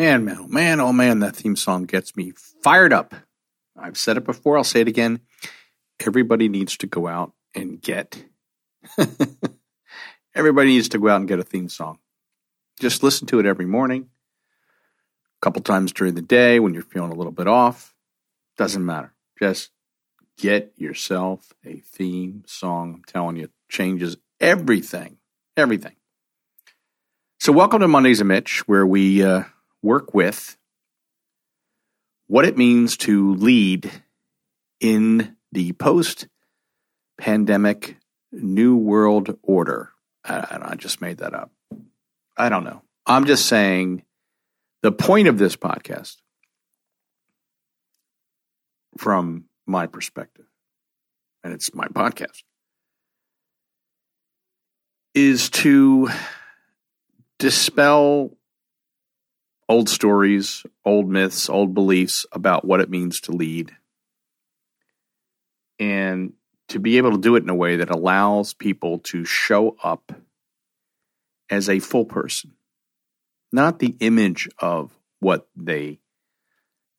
Man, man, oh man, oh man, that theme song gets me fired up. I've said it before, I'll say it again. Everybody needs to go out and get. Everybody needs to go out and get a theme song. Just listen to it every morning, a couple times during the day when you're feeling a little bit off. Doesn't matter. Just get yourself a theme song. I'm telling you, it changes everything. Everything. So, welcome to Mondays and Mitch, where we uh, work with what it means to lead in the post pandemic new world order. I, I just made that up. I don't know. I'm just saying the point of this podcast, from my perspective, and it's my podcast, is to dispel old stories, old myths, old beliefs about what it means to lead. And to be able to do it in a way that allows people to show up as a full person, not the image of what they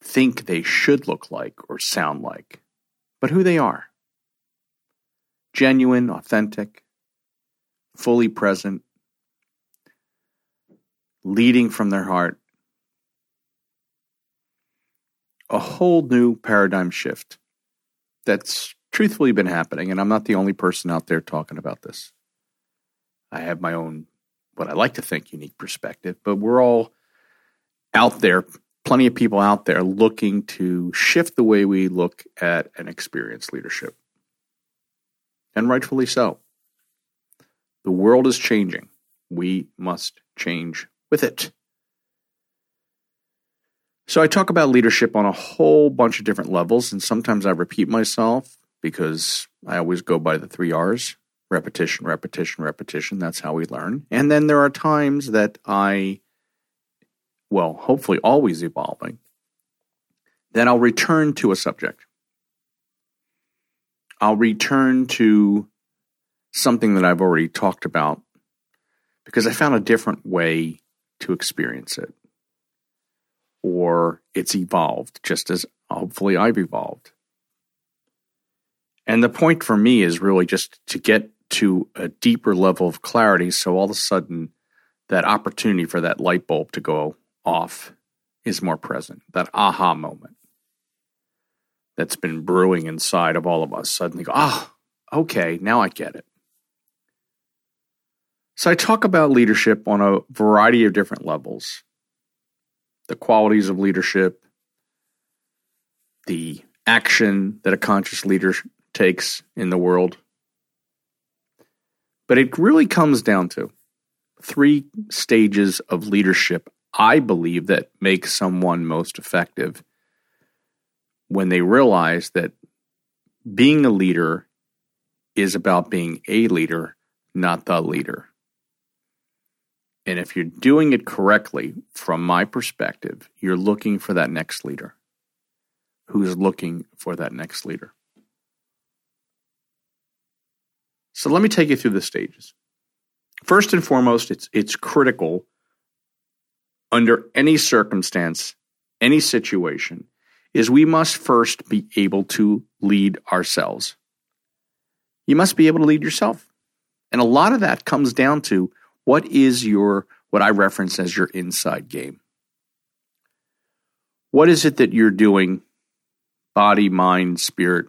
think they should look like or sound like, but who they are. Genuine, authentic, fully present, leading from their heart, a whole new paradigm shift that's truthfully been happening. And I'm not the only person out there talking about this. I have my own, what I like to think, unique perspective, but we're all out there, plenty of people out there looking to shift the way we look at and experience leadership. And rightfully so. The world is changing. We must change with it. So I talk about leadership on a whole bunch of different levels, and sometimes I repeat myself because I always go by the three R's repetition, repetition, repetition. That's how we learn. And then there are times that I, well, hopefully always evolving, then I'll return to a subject. I'll return to something that I've already talked about because I found a different way to experience it or it's evolved, just as hopefully I've evolved. And the point for me is really just to get to a deeper level of clarity so all of a sudden that opportunity for that light bulb to go off is more present, that aha moment that's been brewing inside of all of us suddenly go, ah, okay, now I get it. So I talk about leadership on a variety of different levels the qualities of leadership, the action that a conscious leader takes in the world. But it really comes down to three stages of leadership, I believe, that make someone most effective when they realize that being a leader is about being a leader, not the leader. And if you're doing it correctly, from my perspective, you're looking for that next leader. Who's looking for that next leader? So let me take you through the stages. First and foremost, it's, it's critical under any circumstance, any situation, is we must first be able to lead ourselves. You must be able to lead yourself. And a lot of that comes down to what is your, what I reference as your inside game? What is it that you're doing, body, mind, spirit,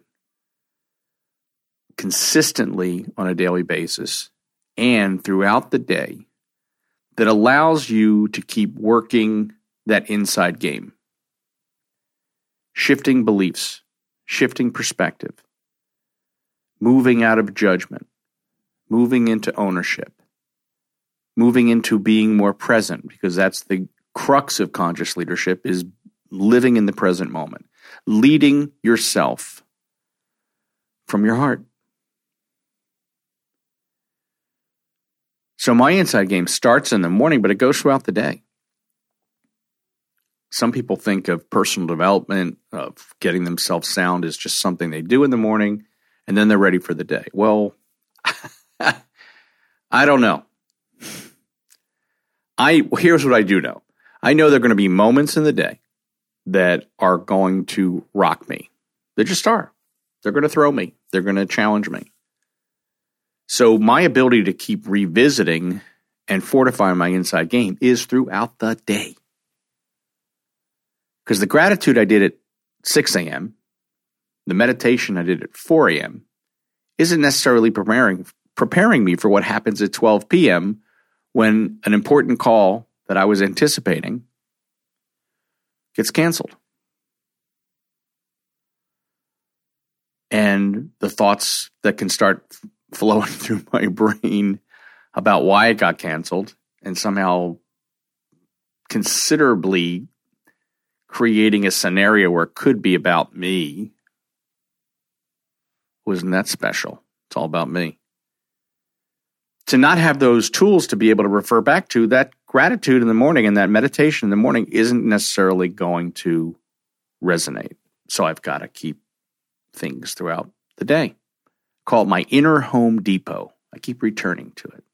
consistently on a daily basis and throughout the day that allows you to keep working that inside game? Shifting beliefs, shifting perspective, moving out of judgment, moving into ownership, moving into being more present, because that's the crux of conscious leadership is living in the present moment, leading yourself from your heart. So my inside game starts in the morning, but it goes throughout the day. Some people think of personal development, of getting themselves sound as just something they do in the morning and then they're ready for the day. Well, I don't know. I here's what I do know. I know there are going to be moments in the day that are going to rock me. They just are. They're going to throw me. They're going to challenge me. So my ability to keep revisiting and fortifying my inside game is throughout the day. Because the gratitude I did at 6 a.m., the meditation I did at 4 a.m., isn't necessarily preparing preparing me for what happens at 12 p.m. when an important call that I was anticipating gets canceled. And the thoughts that can start flowing through my brain about why it got canceled and somehow considerably creating a scenario where it could be about me wasn't that special. It's all about me. To not have those tools to be able to refer back to, that gratitude in the morning and that meditation in the morning isn't necessarily going to resonate. So I've got to keep things throughout the day. Call it my inner home depot. I keep returning to it.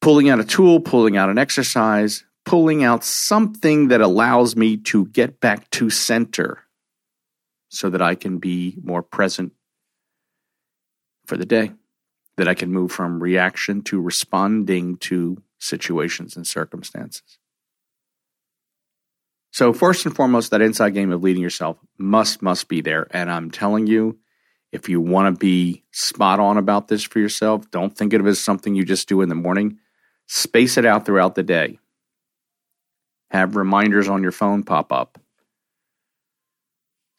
Pulling out a tool, pulling out an exercise, pulling out something that allows me to get back to center so that I can be more present for the day, that I can move from reaction to responding to situations and circumstances. So, first and foremost, that inside game of leading yourself must, must be there. And I'm telling you, if you want to be spot on about this for yourself, don't think of it as something you just do in the morning. Space it out throughout the day. Have reminders on your phone pop up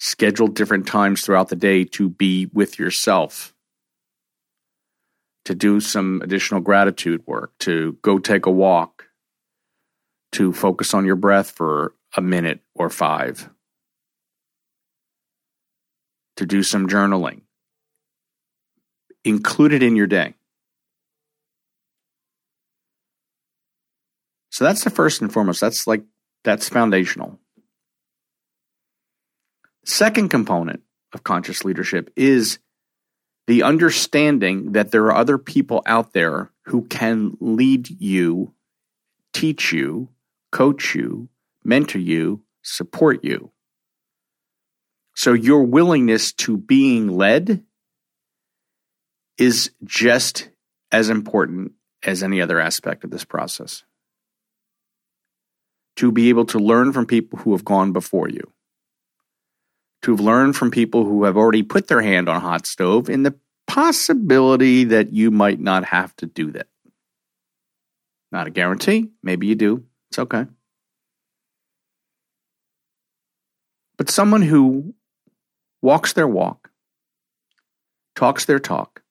schedule different times throughout the day to be with yourself, to do some additional gratitude work, to go take a walk, to focus on your breath for a minute or five, to do some journaling. Include it in your day. So that's the first and foremost. That's like, that's foundational. Second component of conscious leadership is the understanding that there are other people out there who can lead you, teach you, coach you, mentor you, support you. So your willingness to being led is just as important as any other aspect of this process. To be able to learn from people who have gone before you to have learned from people who have already put their hand on a hot stove in the possibility that you might not have to do that. Not a guarantee. Maybe you do. It's okay. But someone who walks their walk, talks their talk,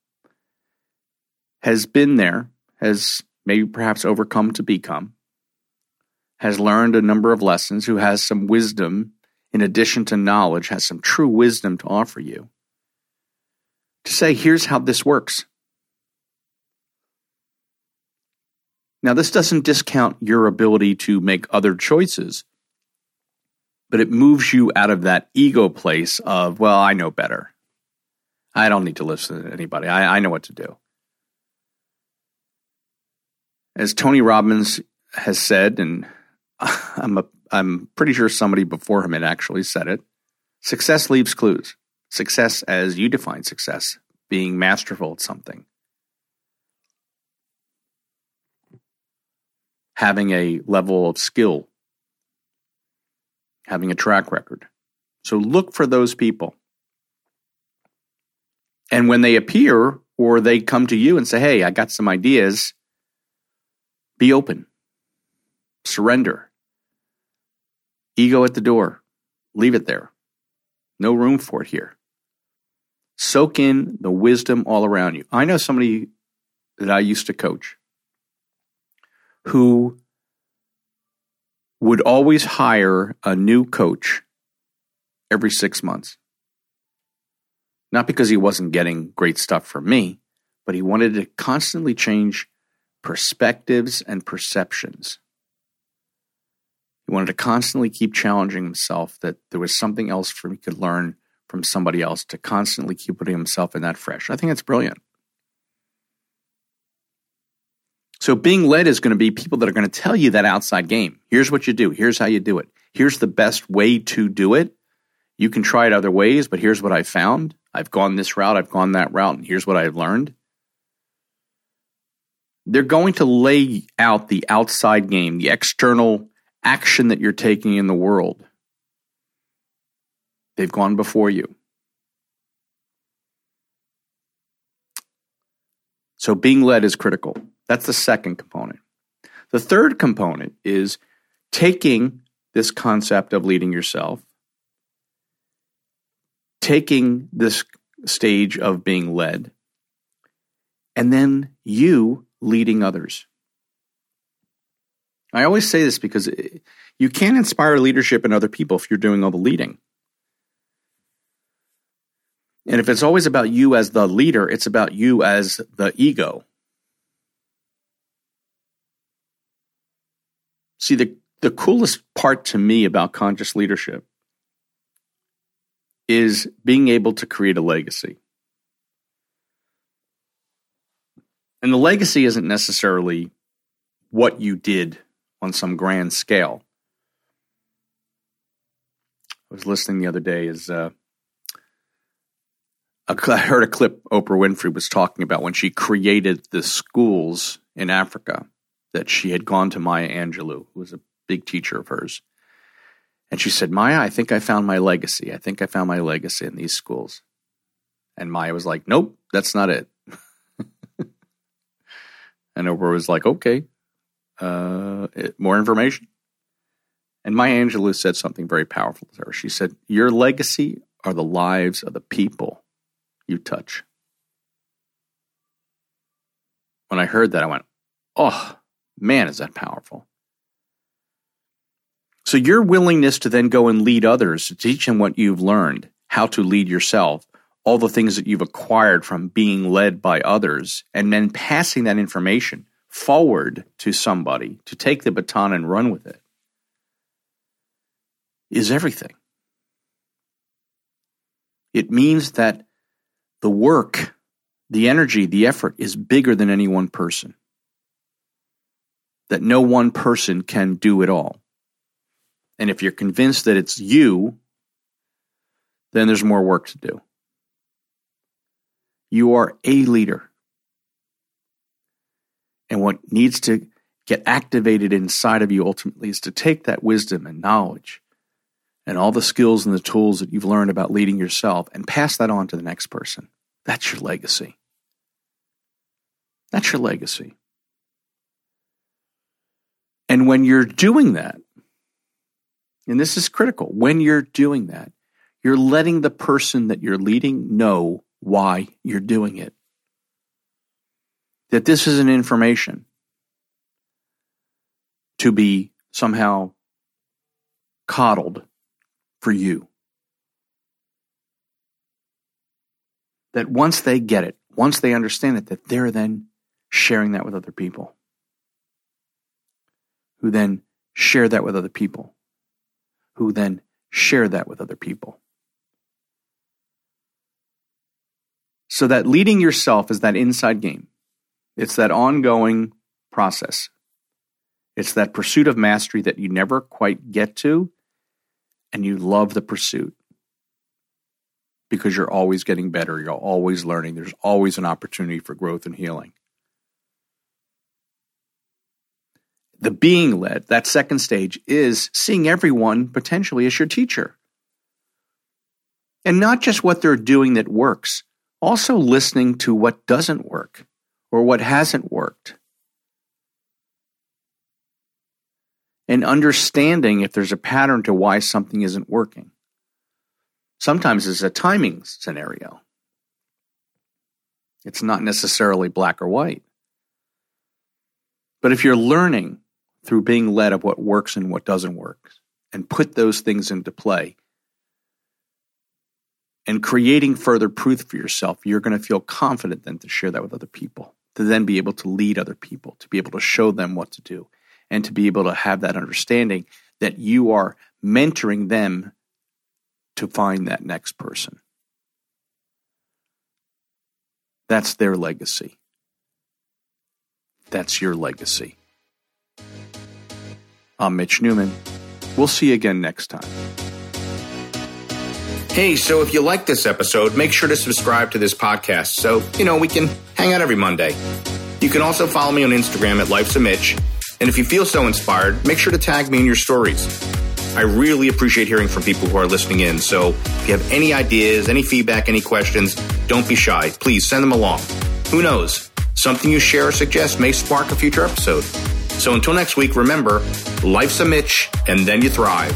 has been there, has maybe perhaps overcome to become, has learned a number of lessons, who has some wisdom in addition to knowledge, has some true wisdom to offer you. To say, here's how this works. Now, this doesn't discount your ability to make other choices, but it moves you out of that ego place of, well, I know better. I don't need to listen to anybody. I, I know what to do. As Tony Robbins has said, and I'm a I'm pretty sure somebody before him had actually said it. Success leaves clues. Success, as you define success, being masterful at something, having a level of skill, having a track record. So look for those people. And when they appear or they come to you and say, Hey, I got some ideas, be open, surrender, ego at the door, leave it there. No room for it here. Soak in the wisdom all around you. I know somebody that I used to coach who would always hire a new coach every six months. Not because he wasn't getting great stuff from me, but he wanted to constantly change perspectives and perceptions. He wanted to constantly keep challenging himself that there was something else for he could learn from somebody else to constantly keep putting himself in that fresh. I think that's brilliant. So being led is going to be people that are going to tell you that outside game. Here's what you do. Here's how you do it. Here's the best way to do it. You can try it other ways, but here's what I found. I've gone this route, I've gone that route, and here's what I've learned. They're going to lay out the outside game, the external action that you're taking in the world. They've gone before you. So being led is critical. That's the second component. The third component is taking this concept of leading yourself, taking this stage of being led, and then you leading others. I always say this because you can't inspire leadership in other people if you're doing all the leading. And if it's always about you as the leader, it's about you as the ego. See, the, the coolest part to me about conscious leadership is being able to create a legacy. And the legacy isn't necessarily what you did on some grand scale. I was listening the other day as uh, I heard a clip Oprah Winfrey was talking about when she created the schools in Africa that she had gone to Maya Angelou, who was a big teacher of hers. And she said, Maya, I think I found my legacy. I think I found my legacy in these schools. And Maya was like, Nope, that's not it. and Oprah was like, Okay, uh, more information. And Maya Angelou said something very powerful to her. She said, Your legacy are the lives of the people you touch. When I heard that, I went, oh, man, is that powerful. So, your willingness to then go and lead others, to teach them what you've learned, how to lead yourself, all the things that you've acquired from being led by others, and then passing that information forward to somebody to take the baton and run with it is everything. It means that the work, the energy, the effort is bigger than any one person. That no one person can do it all. And if you're convinced that it's you, then there's more work to do. You are a leader. And what needs to get activated inside of you ultimately is to take that wisdom and knowledge and all the skills and the tools that you've learned about leading yourself and pass that on to the next person. That's your legacy. That's your legacy. And when you're doing that, and this is critical, when you're doing that, you're letting the person that you're leading know why you're doing it. That this is an information to be somehow coddled for you. that once they get it, once they understand it, that they're then sharing that with other people, who then share that with other people, who then share that with other people. So that leading yourself is that inside game. It's that ongoing process. It's that pursuit of mastery that you never quite get to, and you love the pursuit because you're always getting better. You're always learning. There's always an opportunity for growth and healing. the being led, that second stage, is seeing everyone potentially as your teacher. And not just what they're doing that works, also listening to what doesn't work or what hasn't worked. And understanding if there's a pattern to why something isn't working. Sometimes it's a timing scenario. It's not necessarily black or white. But if you're learning through being led of what works and what doesn't work and put those things into play and creating further proof for yourself, you're going to feel confident then to share that with other people, to then be able to lead other people, to be able to show them what to do, and to be able to have that understanding that you are mentoring them to find that next person. That's their legacy. That's your legacy. I'm Mitch Newman. We'll see you again next time. Hey, so if you like this episode, make sure to subscribe to this podcast so, you know, we can hang out every Monday. You can also follow me on Instagram at Life's a Mitch. And if you feel so inspired, make sure to tag me in your stories. I really appreciate hearing from people who are listening in. So if you have any ideas, any feedback, any questions, don't be shy. Please send them along. Who knows? Something you share or suggest may spark a future episode. So until next week, remember life's a Mitch, and then you thrive.